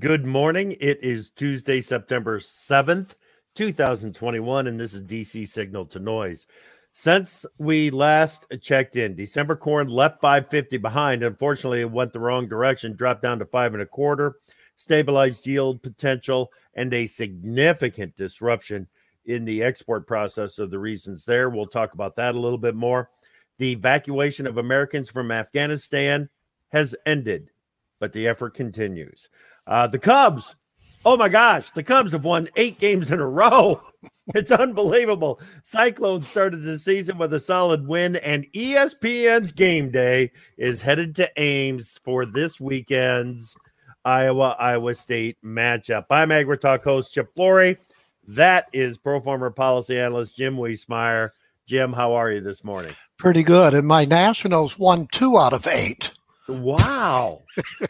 Good morning. It is Tuesday, September 7th, 2021, and this is DC Signal to Noise. Since we last checked in, December corn left 550 behind. Unfortunately, it went the wrong direction, dropped down to five and a quarter, stabilized yield potential, and a significant disruption in the export process of the reasons there. We'll talk about that a little bit more. The evacuation of Americans from Afghanistan has ended, but the effort continues. Uh, the Cubs, oh my gosh, the Cubs have won eight games in a row. It's unbelievable. Cyclones started the season with a solid win, and ESPN's game day is headed to Ames for this weekend's Iowa Iowa State matchup. I'm AgriTalk host Chip Flory. That is Pro Farmer Policy Analyst Jim Wiesemeyer. Jim, how are you this morning? Pretty good. And my Nationals won two out of eight. Wow.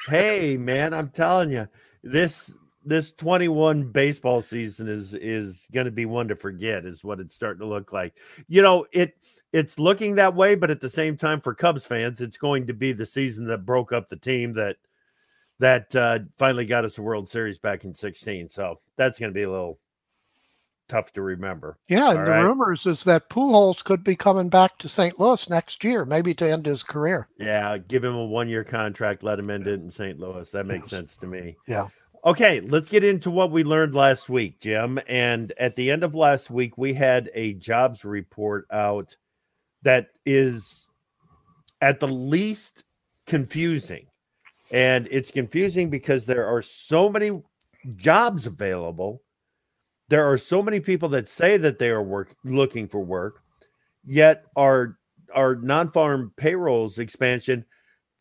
hey, man, I'm telling you, this this 21 baseball season is is going to be one to forget is what it's starting to look like. You know, it it's looking that way, but at the same time for Cubs fans, it's going to be the season that broke up the team that that uh, finally got us a World Series back in 16. So that's going to be a little tough to remember. Yeah, and All the right? rumors is that Pujols could be coming back to St. Louis next year, maybe to end his career. Yeah, give him a one-year contract, let him end it in St. Louis. That makes yes. sense to me. Yeah. Okay, let's get into what we learned last week, Jim. And at the end of last week, we had a jobs report out that is at the least confusing. And it's confusing because there are so many jobs available there are so many people that say that they are work looking for work, yet our our non-farm payrolls expansion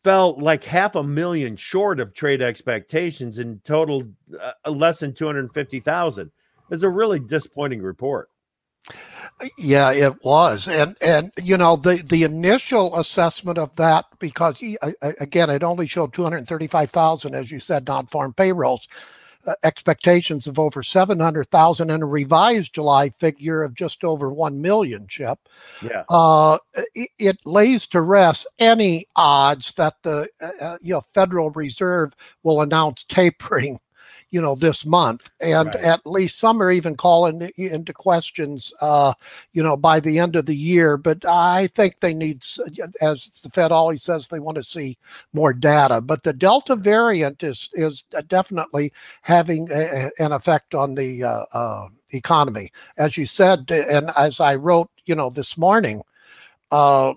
fell like half a million short of trade expectations and totaled uh, less than 250,000. It's a really disappointing report. Yeah, it was, and and you know the the initial assessment of that because again it only showed two hundred thirty five thousand, as you said, non farm payrolls. Expectations of over 700,000 and a revised July figure of just over 1 million, Chip. Yeah. Uh, it, it, lays to rest any odds that the uh, uh you know, Federal Reserve will announce tapering you know this month and right. at least some are even calling into questions uh you know by the end of the year but i think they need as the fed always says they want to see more data but the delta variant is is definitely having a, an effect on the uh, uh, economy as you said and as i wrote you know this morning uh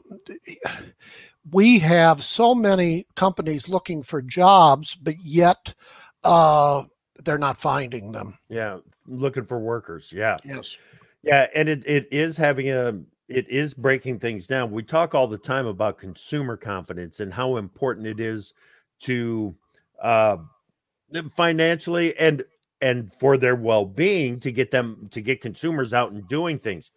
we have so many companies looking for jobs, but yet uh, they're not finding them. Yeah, looking for workers. Yeah. Yes. Yeah, and it, it is having a it is breaking things down. We talk all the time about consumer confidence and how important it is to uh financially and and for their well-being to get them to get consumers out and doing things.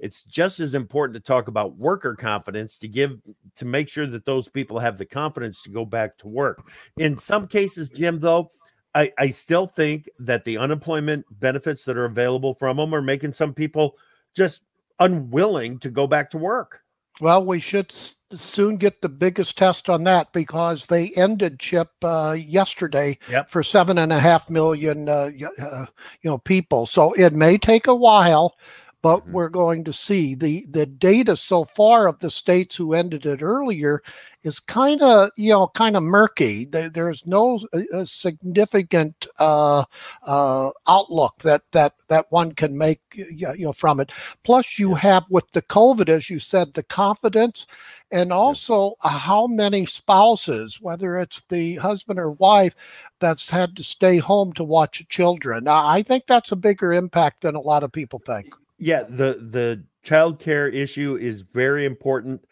It's just as important to talk about worker confidence to give to make sure that those people have the confidence to go back to work. In some cases, Jim, though, I, I still think that the unemployment benefits that are available from them are making some people just unwilling to go back to work. Well, we should s- soon get the biggest test on that because they ended chip uh, yesterday yep. for seven and a half million, uh, uh, you know, people. So it may take a while, but mm-hmm. we're going to see the the data so far of the states who ended it earlier is kind of you know kind of murky. There's no uh, significant uh, uh, outlook that that that one can make you know from it. Plus, you have with the COVID, as you said, the confidence, and also how many spouses, whether it's the husband or wife, that's had to stay home to watch children. Now, I think that's a bigger impact than a lot of people think. Yeah, the the child care issue is very important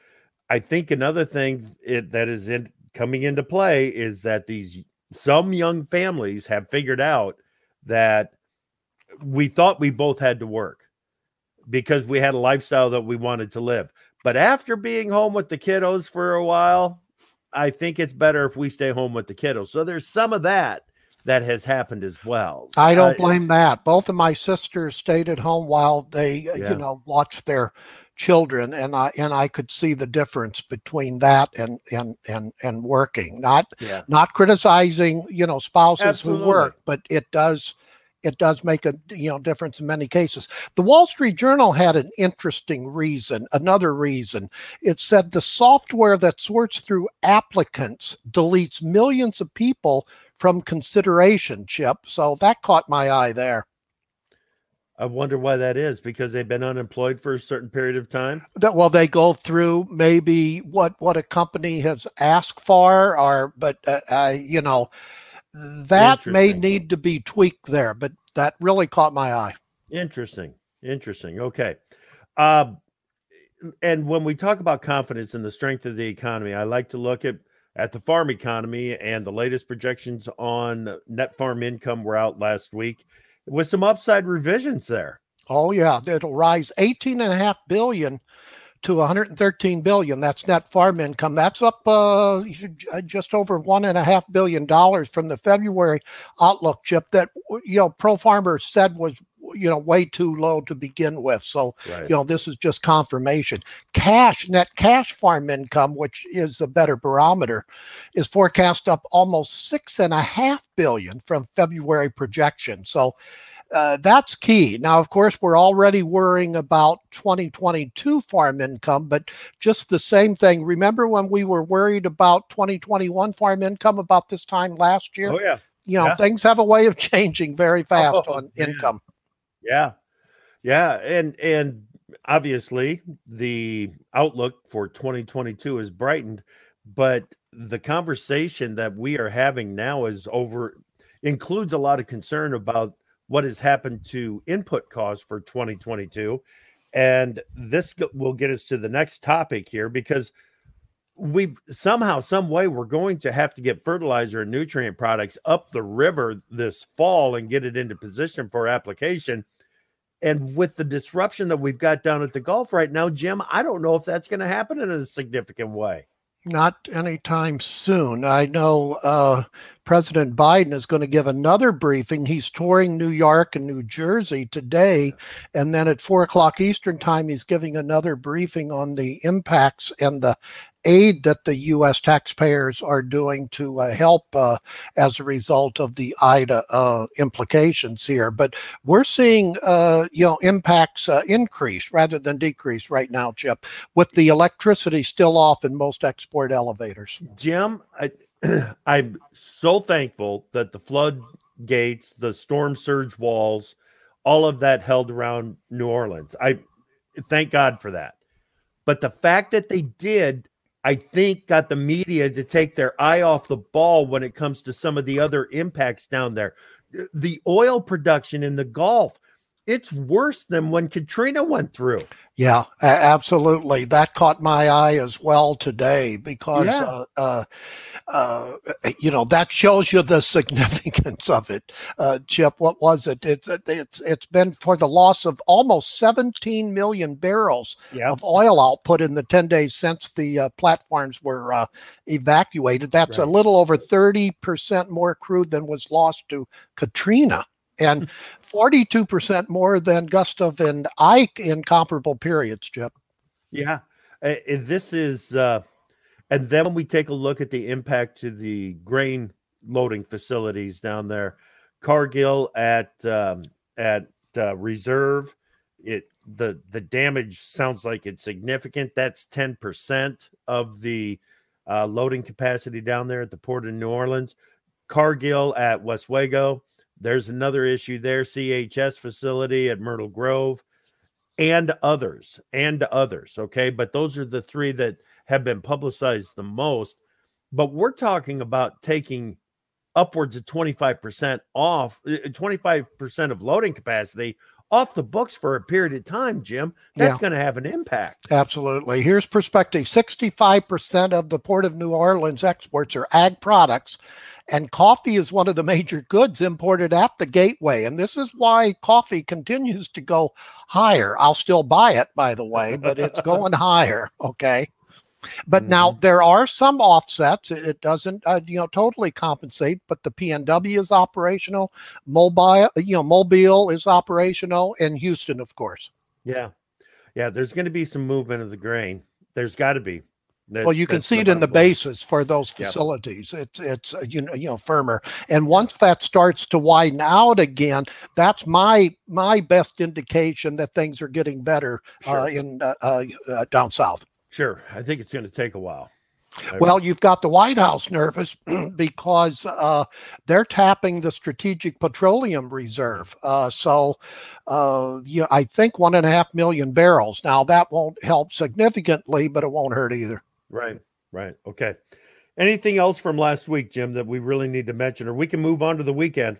I think another thing it, that is in, coming into play is that these some young families have figured out that we thought we both had to work because we had a lifestyle that we wanted to live. But after being home with the kiddos for a while, I think it's better if we stay home with the kiddos. So there's some of that that has happened as well. I don't uh, blame that. Both of my sisters stayed at home while they, uh, yeah. you know, watched their children and I and I could see the difference between that and and and and working not yeah. not criticizing you know spouses Absolutely. who work but it does it does make a you know difference in many cases the wall street journal had an interesting reason another reason it said the software that sorts through applicants deletes millions of people from consideration chip so that caught my eye there I wonder why that is because they've been unemployed for a certain period of time. That well, they go through maybe what what a company has asked for, or but uh, uh, you know that may need to be tweaked there. But that really caught my eye. Interesting, interesting. Okay, uh, and when we talk about confidence and the strength of the economy, I like to look at at the farm economy and the latest projections on net farm income were out last week with some upside revisions there. Oh yeah, it'll rise 18 and a half billion to 113 billion. That's net farm income. That's up uh, uh, just over one and a half billion dollars from the February outlook chip that you know Pro Farmer said was you know way too low to begin with. So right. you know this is just confirmation. Cash net cash farm income, which is a better barometer, is forecast up almost six and a half billion from February projection. So uh, that's key. Now, of course, we're already worrying about 2022 farm income, but just the same thing. Remember when we were worried about 2021 farm income about this time last year? Oh, yeah. You know, yeah. things have a way of changing very fast oh, on income. Yeah. Yeah. And, and, obviously the outlook for 2022 is brightened but the conversation that we are having now is over includes a lot of concern about what has happened to input costs for 2022 and this will get us to the next topic here because we've somehow some way we're going to have to get fertilizer and nutrient products up the river this fall and get it into position for application and with the disruption that we've got down at the Gulf right now, Jim, I don't know if that's going to happen in a significant way. Not anytime soon. I know uh, President Biden is going to give another briefing. He's touring New York and New Jersey today. And then at four o'clock Eastern time, he's giving another briefing on the impacts and the aid that the U.S. taxpayers are doing to uh, help uh, as a result of the Ida uh, implications here. But we're seeing, uh, you know, impacts uh, increase rather than decrease right now, Chip, with the electricity still off in most export elevators. Jim, I, I'm so thankful that the flood gates, the storm surge walls, all of that held around New Orleans. I thank God for that. But the fact that they did I think got the media to take their eye off the ball when it comes to some of the other impacts down there. The oil production in the Gulf, it's worse than when Katrina went through. Yeah, absolutely. That caught my eye as well today because, yeah. uh, uh, uh, you know, that shows you the significance of it. Uh, Chip, what was it? It's it's it's been for the loss of almost 17 million barrels yeah. of oil output in the 10 days since the uh, platforms were uh, evacuated. That's right. a little over 30 percent more crude than was lost to Katrina and 42% more than Gustav and Ike in comparable periods, Chip. Yeah. this is, uh, and then when we take a look at the impact to the grain loading facilities down there, Cargill at um, at uh, reserve, it the the damage sounds like it's significant. That's ten percent of the uh, loading capacity down there at the port of New Orleans. Cargill at Westwego, there's another issue there, CHS facility at Myrtle Grove, and others, and others. Okay. But those are the three that have been publicized the most. But we're talking about taking upwards of 25% off, 25% uh, of loading capacity off the books for a period of time, Jim, that's yeah. going to have an impact. Absolutely. Here's perspective 65% of the Port of New Orleans exports are ag products, and coffee is one of the major goods imported at the gateway. And this is why coffee continues to go higher. I'll still buy it, by the way, but it's going higher. Okay. But mm-hmm. now there are some offsets. It, doesn't, uh, you know, totally compensate. But the PNW is operational. Mobile, you know, Mobile is operational, and Houston, of course. Yeah, yeah, there's going to be some movement of the grain. There's got to be. That, well, you can see it in the basis for those facilities. Yep. It's it's uh, you know you know firmer, and once that starts to widen out again, that's my my best indication that things are getting better uh, sure. uh, in uh, uh, down south. Sure, I think it's going to take a while. Well, you've got the White House nervous because uh, they're tapping the Strategic Petroleum Reserve. Uh, so, uh, yeah, I think one and a half million barrels. Now, that won't help significantly, but it won't hurt either. Right, right. Okay. Anything else from last week, Jim, that we really need to mention, or we can move on to the weekend?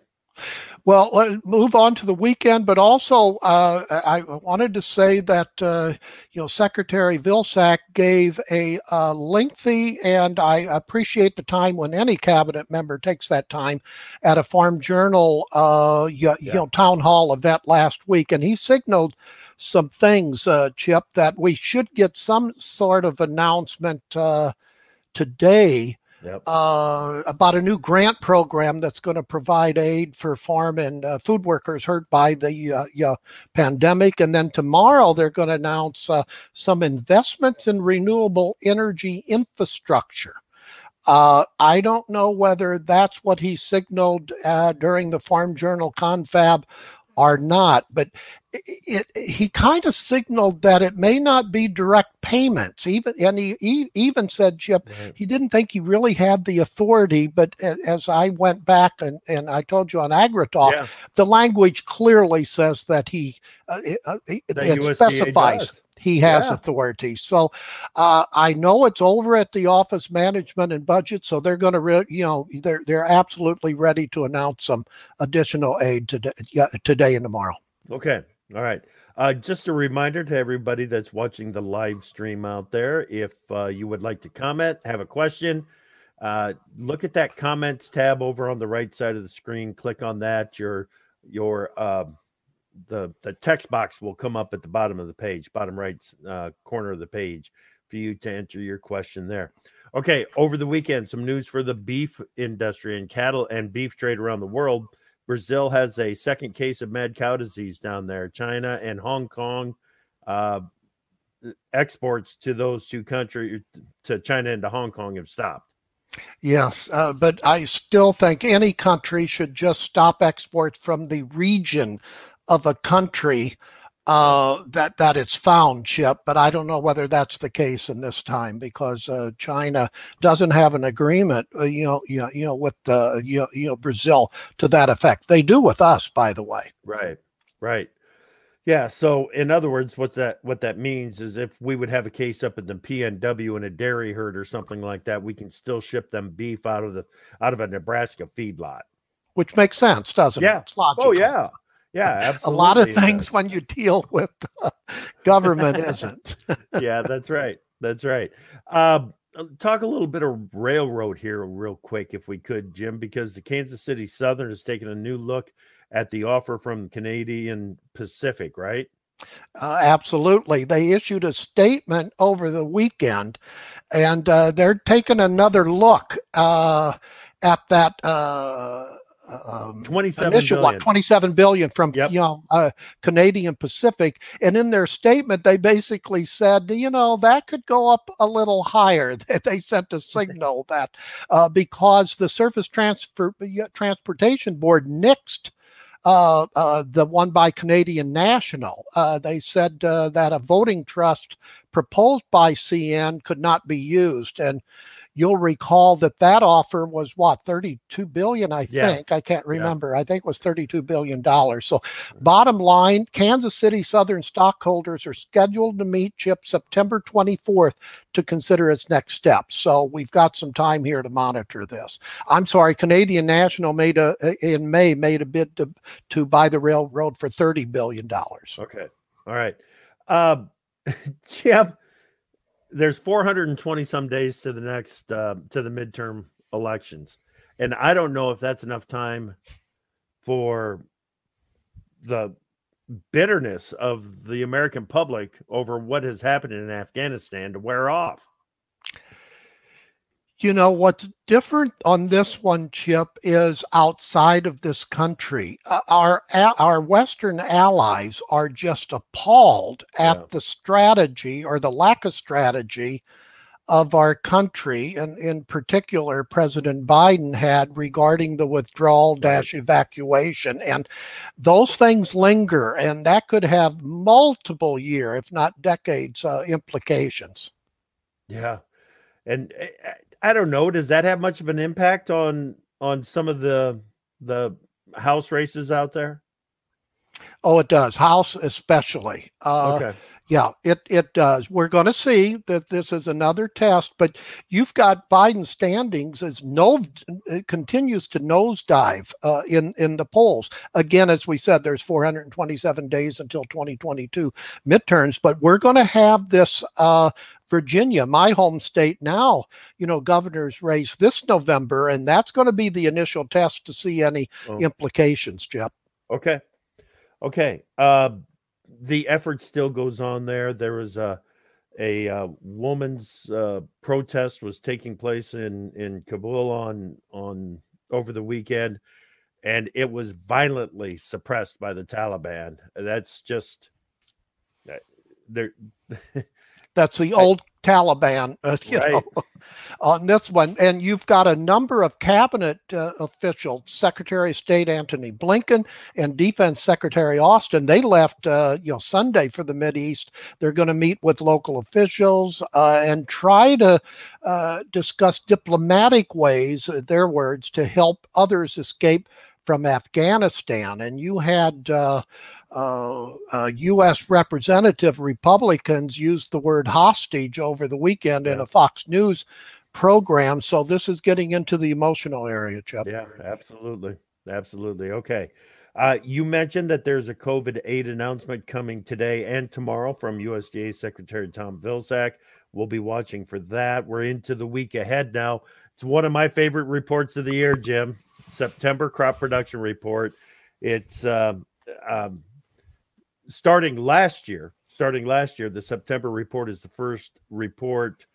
Well, let's move on to the weekend, but also uh, I wanted to say that uh, you know Secretary Vilsack gave a uh, lengthy, and I appreciate the time when any cabinet member takes that time at a Farm Journal, uh, you, yeah. you know, town hall event last week, and he signaled some things, uh, Chip, that we should get some sort of announcement uh, today yep. uh, about a new grant program that's going to provide aid for farm and uh, food workers hurt by the uh, pandemic. And then tomorrow they're going to announce uh, some investments in renewable energy infrastructure. Uh, I don't know whether that's what he signaled uh, during the Farm Journal confab are not. But it, it, he kind of signaled that it may not be direct payments. Even and he, he even said, Chip, right. he didn't think he really had the authority. But as I went back and, and I told you on AgriTalk, yeah. the language clearly says that he uh, it, uh, it specifies. Does he has yeah. authority. So uh, I know it's over at the office management and budget, so they're going to, re- you know, they're they're absolutely ready to announce some additional aid today, today and tomorrow. Okay, all right. Uh, just a reminder to everybody that's watching the live stream out there, if uh, you would like to comment, have a question. Uh, look at that comments tab over on the right side of the screen. Click on that. Your your uh, the the text box will come up at the bottom of the page, bottom right uh, corner of the page, for you to enter your question there. Okay, over the weekend, some news for the beef industry and cattle and beef trade around the world. Brazil has a second case of mad cow disease down there. China and Hong Kong uh, exports to those two countries, to China and to Hong Kong, have stopped. Yes, uh, but I still think any country should just stop exports from the region of a country uh, that that it's found chip, but I don't know whether that's the case in this time because uh, China doesn't have an agreement, uh, you know, you know, you know, with the you know, you know Brazil to that effect. They do with us, by the way. Right, right, yeah. So, in other words, what's that? What that means is if we would have a case up at the PNW in a dairy herd or something like that, we can still ship them beef out of the out of a Nebraska feedlot, which makes sense, doesn't yeah. it? Yeah. Oh yeah. Yeah, absolutely. A lot of things when you deal with government isn't. yeah, that's right. That's right. Um, talk a little bit of railroad here, real quick, if we could, Jim, because the Kansas City Southern has taken a new look at the offer from Canadian Pacific, right? Uh, absolutely. They issued a statement over the weekend, and uh, they're taking another look uh, at that uh, um, 27 initial, billion. What, 27 billion from yep. you know uh, Canadian Pacific and in their statement they basically said you know that could go up a little higher they sent a signal that uh, because the Surface Transfer Transportation Board nixed uh, uh, the one by Canadian National. Uh, they said uh, that a voting trust proposed by CN could not be used. And you'll recall that that offer was what 32 billion i yeah. think. I can't remember. Yeah. i think it was 32 billion dollars. So bottom line kansas city southern stockholders are scheduled to meet chip september 24th to consider its next steps. So we've got some time here to monitor this. I'm sorry canadian national made a in may made a bid to to buy the railroad for 30 billion dollars. Okay. All right. Um chip there's 420 some days to the next uh, to the midterm elections, and I don't know if that's enough time for the bitterness of the American public over what has happened in Afghanistan to wear off. You know, what's different on this one, Chip, is outside of this country. Uh, our our Western allies are just appalled at yeah. the strategy or the lack of strategy of our country, and in particular, President Biden had regarding the withdrawal dash evacuation. And those things linger, and that could have multiple year, if not decades, uh, implications. Yeah. And eh, eh, I don't know, does that have much of an impact on on some of the the house races out there? Oh, it does. House especially. Uh, okay. Yeah, it it does. We're going to see that this is another test, but you've got Biden standings as no continues to nosedive uh, in in the polls. Again, as we said, there's 427 days until 2022 midterms, but we're going to have this uh, Virginia, my home state now, you know, governor's race this November, and that's going to be the initial test to see any oh. implications, Jeff. Okay. Okay. Uh, the effort still goes on there. There was a a uh, woman's uh, protest was taking place in in Kabul on on over the weekend, and it was violently suppressed by the Taliban. That's just uh, there. That's the old Taliban, uh, you right. know, on this one. And you've got a number of cabinet uh, officials, Secretary of State Antony Blinken and Defense Secretary Austin. They left, uh, you know, Sunday for the Mid East. They're going to meet with local officials uh, and try to uh, discuss diplomatic ways, uh, their words, to help others escape from Afghanistan. And you had uh, uh, U.S. representative Republicans use the word hostage over the weekend yeah. in a Fox News program. So this is getting into the emotional area, Chuck. Yeah, absolutely. Absolutely. Okay. Uh, you mentioned that there's a COVID aid announcement coming today and tomorrow from USDA Secretary Tom Vilsack. We'll be watching for that. We're into the week ahead now. It's one of my favorite reports of the year, Jim. September crop production report. It's um, um, starting last year, starting last year, the September report is the first report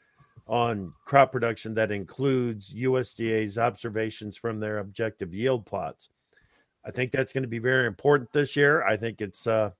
on crop production that includes USDA's observations from their objective yield plots. I think that's going to be very important this year. I think it's uh,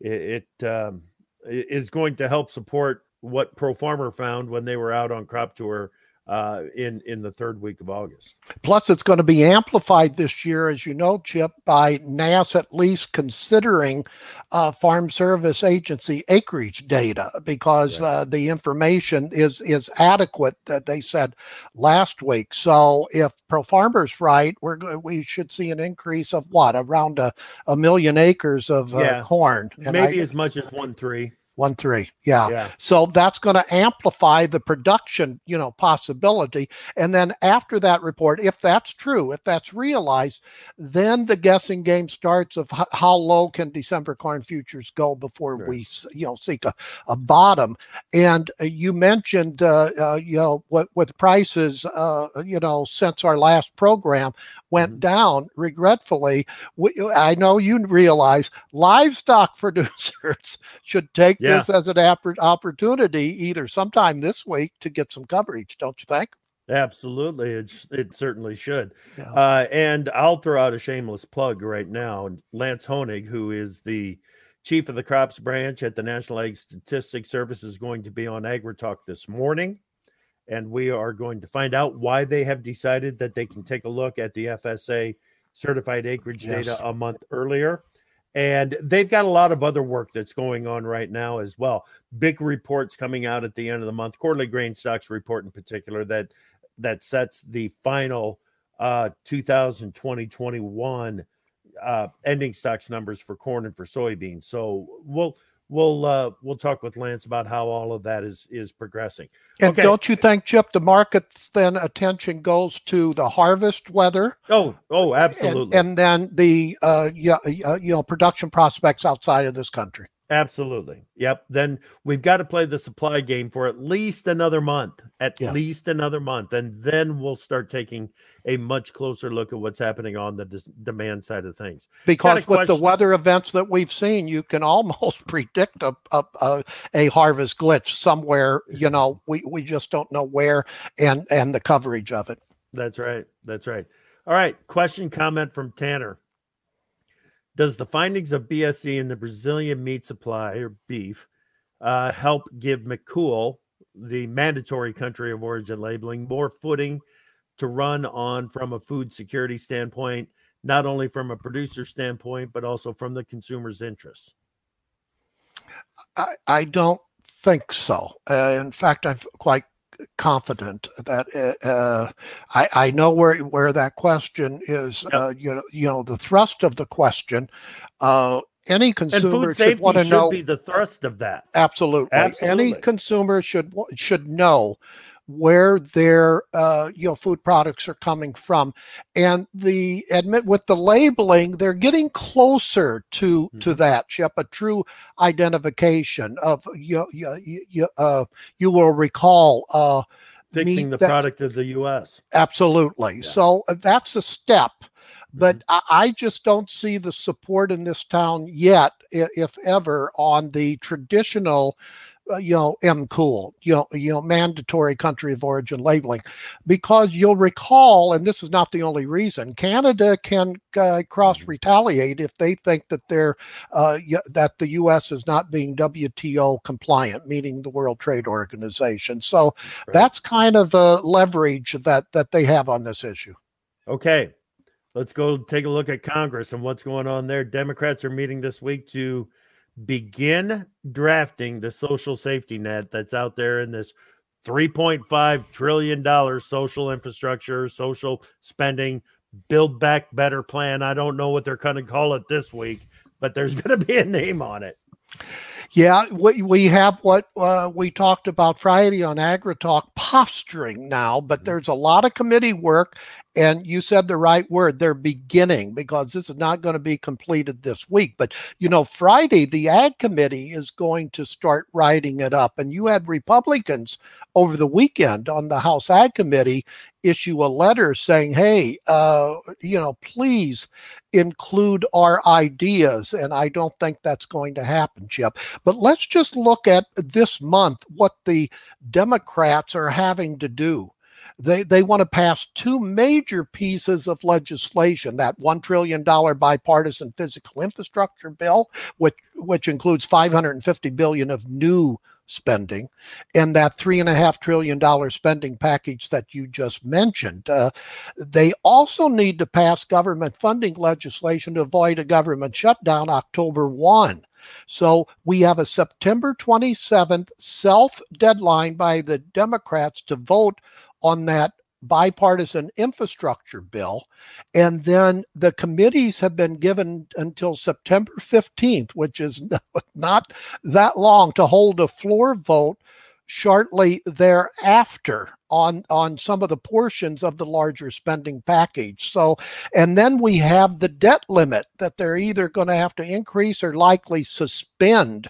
it, it um, is going to help support what Pro Farmer found when they were out on crop tour uh, in in the third week of August. Plus, it's going to be amplified this year, as you know, Chip, by NASS at least considering uh, Farm Service Agency acreage data because uh, the information is is adequate that they said last week. So, if Pro Farmers right, we're we should see an increase of what around a, a million acres of uh, yeah. corn, and maybe I, as much as one three. One three, yeah. yeah. So that's going to amplify the production, you know, possibility. And then after that report, if that's true, if that's realized, then the guessing game starts of h- how low can December corn futures go before sure. we, you know, seek a, a bottom. And uh, you mentioned, uh, uh, you know, what with prices, uh, you know, since our last program, went mm-hmm. down regretfully. We, I know you realize livestock producers should take yeah. this as an opportunity either sometime this week to get some coverage, don't you think? Absolutely, it it certainly should. Yeah. Uh, and I'll throw out a shameless plug right now. Lance Honig, who is the chief of the crops branch at the National Ag Statistics Service, is going to be on AgriTalk this morning and we are going to find out why they have decided that they can take a look at the FSA certified acreage yes. data a month earlier. And they've got a lot of other work that's going on right now as well. Big reports coming out at the end of the month, quarterly grain stocks report in particular that that sets the final uh 2020-21 uh ending stocks numbers for corn and for soybeans. So we'll we'll uh, we'll talk with Lance about how all of that is is progressing. And okay. don't you think, Chip, the market's then attention goes to the harvest weather? Oh, oh, absolutely. And, and then the uh, yeah, uh, you know production prospects outside of this country. Absolutely. Yep. Then we've got to play the supply game for at least another month, at yeah. least another month. And then we'll start taking a much closer look at what's happening on the dis- demand side of things. Because with the weather events that we've seen, you can almost predict a, a, a, a harvest glitch somewhere, you know, we, we just don't know where and, and the coverage of it. That's right. That's right. All right. Question, comment from Tanner. Does the findings of BSE in the Brazilian meat supply or beef uh, help give MCOOL, the mandatory country of origin labeling, more footing to run on from a food security standpoint, not only from a producer standpoint, but also from the consumer's interests? I, I don't think so. Uh, in fact, I'm quite confident that uh, uh, I, I know where where that question is. Yep. Uh, you know, you know the thrust of the question. Uh, any consumer should want to know. Be the thrust of that. Absolutely. Absolutely. Any consumer should should know where their uh, you know food products are coming from and the admit with the labeling they're getting closer to mm-hmm. to that chip a true identification of you you, you, uh, you will recall uh, fixing the that, product of the us absolutely yeah. so uh, that's a step but mm-hmm. I, I just don't see the support in this town yet if ever on the traditional uh, you know, MCOOL, you know, you know, mandatory country of origin labeling, because you'll recall, and this is not the only reason, Canada can uh, cross mm-hmm. retaliate if they think that they're uh, that the U.S. is not being WTO compliant, meaning the World Trade Organization. So right. that's kind of a leverage that that they have on this issue. Okay, let's go take a look at Congress and what's going on there. Democrats are meeting this week to begin drafting the social safety net that's out there in this 3.5 trillion dollars social infrastructure, social spending, build back better plan. I don't know what they're going to call it this week, but there's going to be a name on it. Yeah, we, we have what uh, we talked about Friday on Agri Talk posturing now, but mm-hmm. there's a lot of committee work and you said the right word they're beginning because this is not going to be completed this week. But you know friday the ag committee is going to start writing it up. And you had republicans over the weekend on the house ag committee issue a letter saying hey uh, you know please include our ideas. And i don't think that's going to happen chip. But let's just look at this month what the democrats are having to do they they want to pass two major pieces of legislation: that one trillion dollar bipartisan physical infrastructure bill, which which includes 550 billion of new spending, and that three and a half trillion dollar spending package that you just mentioned. Uh, they also need to pass government funding legislation to avoid a government shutdown October 1. So we have a September 27th self deadline by the Democrats to vote on that bipartisan infrastructure bill. And then the committees have been given until September 15th, which is not that long to hold a floor vote shortly thereafter on on some of the portions of the larger spending package so and then we have the debt limit that they're either going to have to increase or likely suspend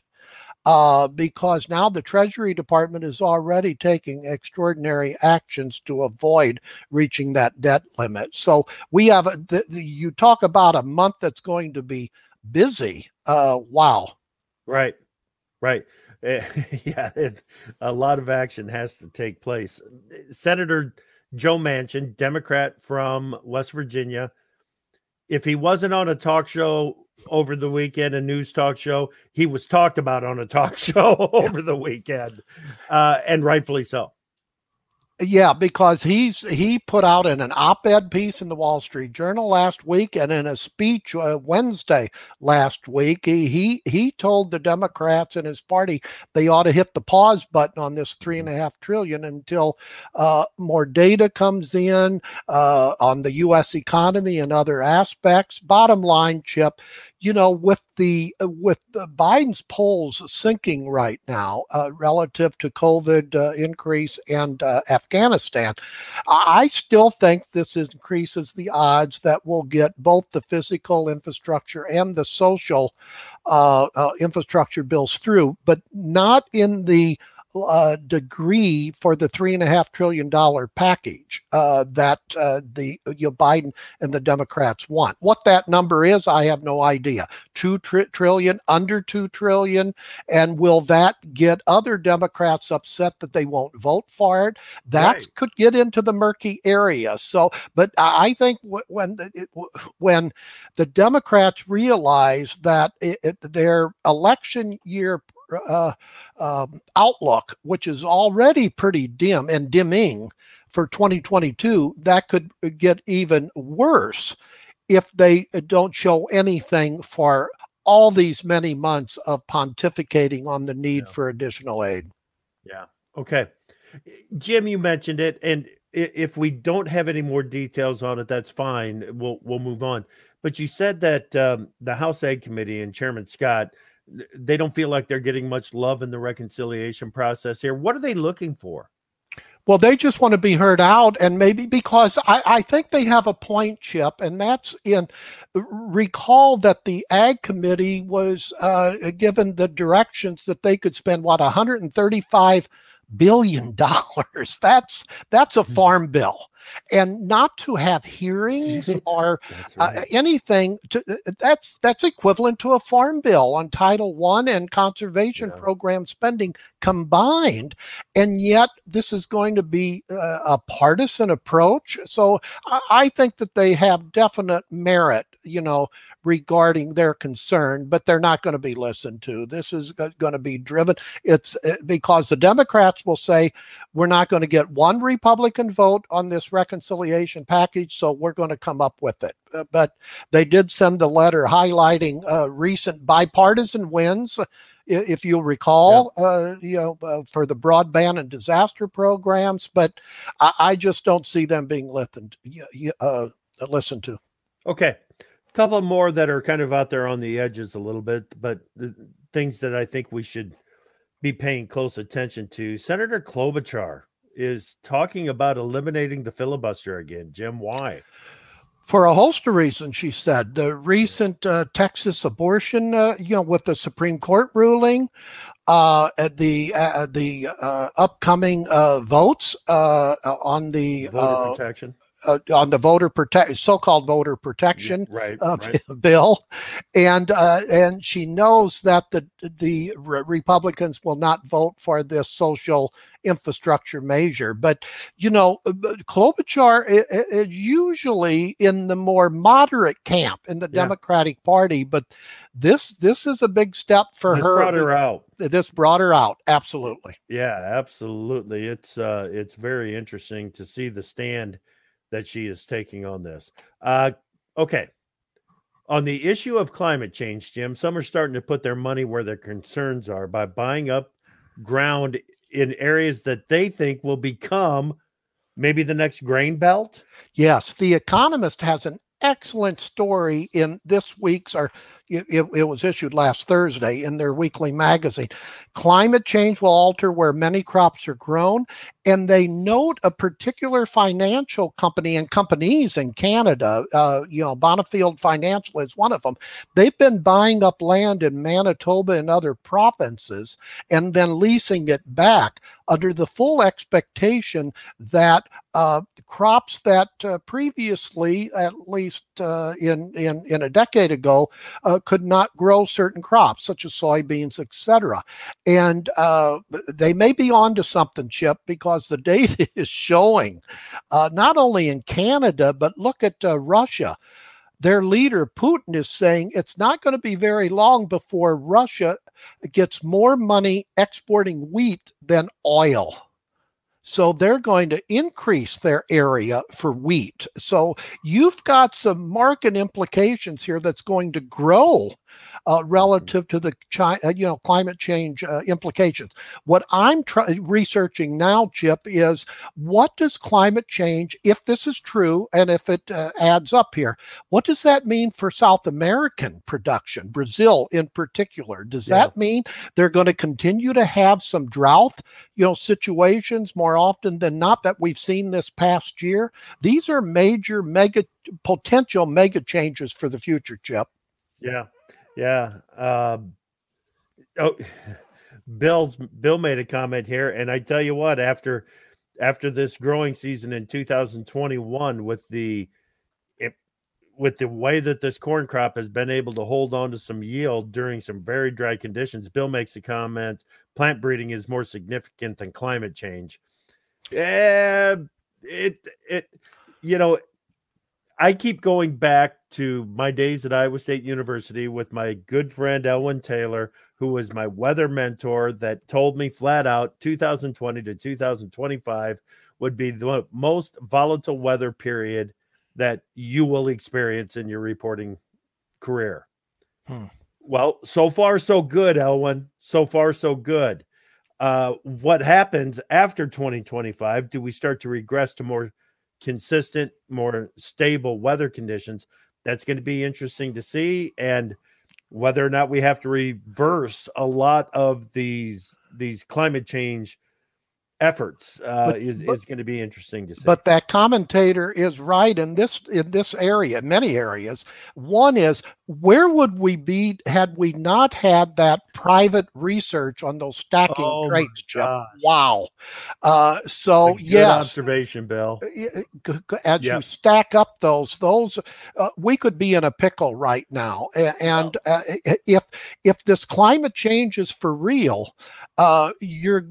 uh, because now the Treasury Department is already taking extraordinary actions to avoid reaching that debt limit. So we have a, the, the, you talk about a month that's going to be busy. Uh, wow. Right, right. yeah, it, a lot of action has to take place. Senator Joe Manchin, Democrat from West Virginia, if he wasn't on a talk show over the weekend, a news talk show. He was talked about on a talk show over the weekend, uh, and rightfully so. Yeah, because he's he put out in an op-ed piece in the Wall Street Journal last week, and in a speech uh, Wednesday last week, he, he he told the Democrats and his party they ought to hit the pause button on this three and a half trillion until uh, more data comes in uh, on the U.S. economy and other aspects. Bottom line, Chip, you know, with the uh, with the Biden's polls sinking right now uh, relative to COVID uh, increase and uh, Afghanistan, I still think this increases the odds that we'll get both the physical infrastructure and the social uh, uh, infrastructure bills through, but not in the uh, degree for the three and a half trillion dollar package uh, that uh, the you know, Biden and the Democrats want. What that number is, I have no idea. Two tri- trillion, under two trillion, and will that get other Democrats upset that they won't vote for it? That right. could get into the murky area. So, but I think when it, when the Democrats realize that it, it, their election year uh, um, outlook, which is already pretty dim and dimming for 2022, that could get even worse if they don't show anything for all these many months of pontificating on the need yeah. for additional aid. Yeah. Okay. Jim, you mentioned it, and if we don't have any more details on it, that's fine. We'll we'll move on. But you said that um, the House Ag Committee and Chairman Scott they don't feel like they're getting much love in the reconciliation process here. What are they looking for? Well, they just want to be heard out, and maybe because I, I think they have a point, Chip, and that's in recall that the Ag Committee was uh, given the directions that they could spend what 135 billion dollars. That's that's a hmm. farm bill and not to have hearings or uh, right. uh, anything to, uh, that's that's equivalent to a farm bill on title 1 and conservation yeah. program spending combined and yet this is going to be uh, a partisan approach so I, I think that they have definite merit you know regarding their concern, but they're not going to be listened to. This is going to be driven. It's uh, because the Democrats will say, we're not going to get one Republican vote on this reconciliation package, so we're going to come up with it. Uh, but they did send the letter highlighting uh, recent bipartisan wins if you recall, yeah. uh, you know, uh, for the broadband and disaster programs. But I, I just don't see them being listened uh, listened to. Okay, couple more that are kind of out there on the edges a little bit, but things that I think we should be paying close attention to. Senator Klobuchar is talking about eliminating the filibuster again. Jim, why? For a host of reasons, she said. The recent uh, Texas abortion, uh, you know, with the Supreme Court ruling, uh, the uh, the uh, upcoming uh, votes uh, on the voter uh, protection on the voter protect so-called voter protection right, right. bill, and and she knows that the the Republicans will not vote for this social infrastructure measure. But you know, Klobuchar is usually in the more moderate camp in the yeah. Democratic Party, but this this is a big step for this her. Brought her out. This brought her out. Absolutely. Yeah, absolutely. It's uh, it's very interesting to see the stand that she is taking on this. Uh, okay. On the issue of climate change, Jim, some are starting to put their money where their concerns are by buying up ground in areas that they think will become maybe the next grain belt. Yes, The Economist has an excellent story in this week's or it, it, was issued last Thursday in their weekly magazine. Climate change will alter where many crops are grown, and they note a particular financial company and companies in Canada. Uh, you know, Bonnefield Financial is one of them. They've been buying up land in Manitoba and other provinces and then leasing it back under the full expectation that uh, crops that uh, previously, at least uh, in, in in a decade ago, uh, could not grow certain crops such as soybeans, etc. And uh, they may be onto something, Chip, because the data is showing uh, not only in Canada but look at Russia their leader, Putin, is saying it's not going to be very long before Russia gets more money exporting wheat than oil. So they're going to increase their area for wheat. So you've got some market implications here that's going to grow uh, relative to the chi- uh, you know climate change uh, implications. What I'm try- researching now, Chip, is what does climate change, if this is true and if it uh, adds up here, what does that mean for South American production, Brazil in particular? Does yeah. that mean they're going to continue to have some drought, you know, situations more often than not that we've seen this past year? These are major mega potential mega changes for the future, Chip. Yeah, yeah. Um, oh, Bill's Bill made a comment here, and I tell you what, after after this growing season in 2021, with the it, with the way that this corn crop has been able to hold on to some yield during some very dry conditions, Bill makes a comment: plant breeding is more significant than climate change. Yeah, it it you know I keep going back to my days at Iowa State University with my good friend Elwin Taylor, who was my weather mentor, that told me flat out 2020 to 2025 would be the most volatile weather period that you will experience in your reporting career. Hmm. Well, so far, so good, Elwin. So far, so good. Uh, what happens after 2025? Do we start to regress to more consistent, more stable weather conditions. That's going to be interesting to see, and whether or not we have to reverse a lot of these these climate change efforts uh, but, is but, is going to be interesting to see. But that commentator is right in this in this area, many areas. One is where would we be had we not had that private research on those stacking oh traits? Wow. Uh, so yes, observation, Bill. Uh, as yep. you stack up those, those uh, we could be in a pickle right now. And uh, if if this climate change is for real, uh, you're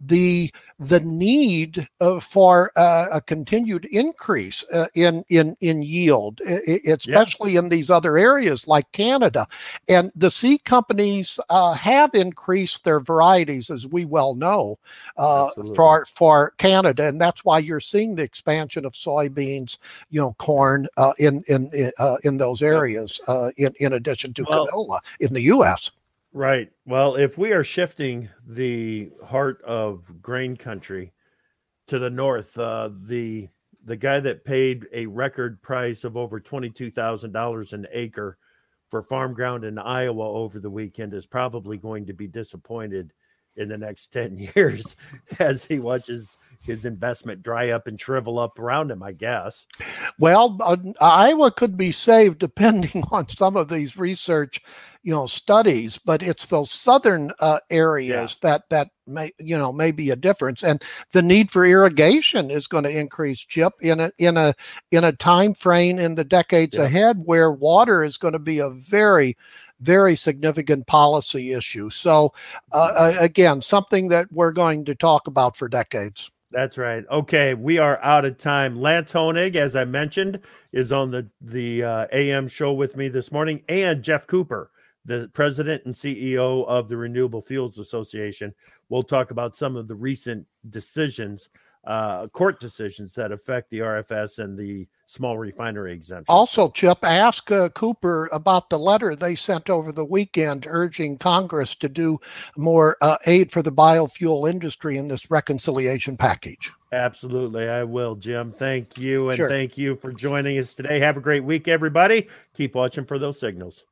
the the need uh, for uh, a continued increase uh, in in in yield, especially yeah. in these other areas like Canada, and the seed companies uh, have increased their varieties, as we well know, uh, for for Canada, and that's why you're seeing the expansion of soybeans, you know, corn in in in those areas, in in addition to well, canola in the U.S. Right. Well, if we are shifting the heart of grain country to the north, uh, the the guy that paid a record price of over twenty two thousand dollars an acre for farm ground in Iowa over the weekend is probably going to be disappointed in the next 10 years as he watches his investment dry up and shrivel up around him, I guess. Well, uh, Iowa could be saved depending on some of these research you know studies but it's those southern uh, areas yeah. that that may you know may be a difference and the need for irrigation is going to increase chip in a in a in a time frame in the decades yeah. ahead where water is going to be a very very significant policy issue so uh, mm-hmm. again something that we're going to talk about for decades that's right. Okay, we are out of time. Lance Honig, as I mentioned, is on the the uh, AM show with me this morning, and Geoff Cooper the president and CEO of the Renewable Fuels Association. We'll talk about some of the recent decisions, uh, court decisions that affect the RFS and the small refinery exemption. Also, Chip, ask uh, Cooper about the letter they sent over the weekend urging Congress to do more uh, aid for the biofuel industry in this reconciliation package. Absolutely, I will, Jim. Thank you. And sure. thank you for joining us today. Have a great week, everybody. Keep watching for those signals.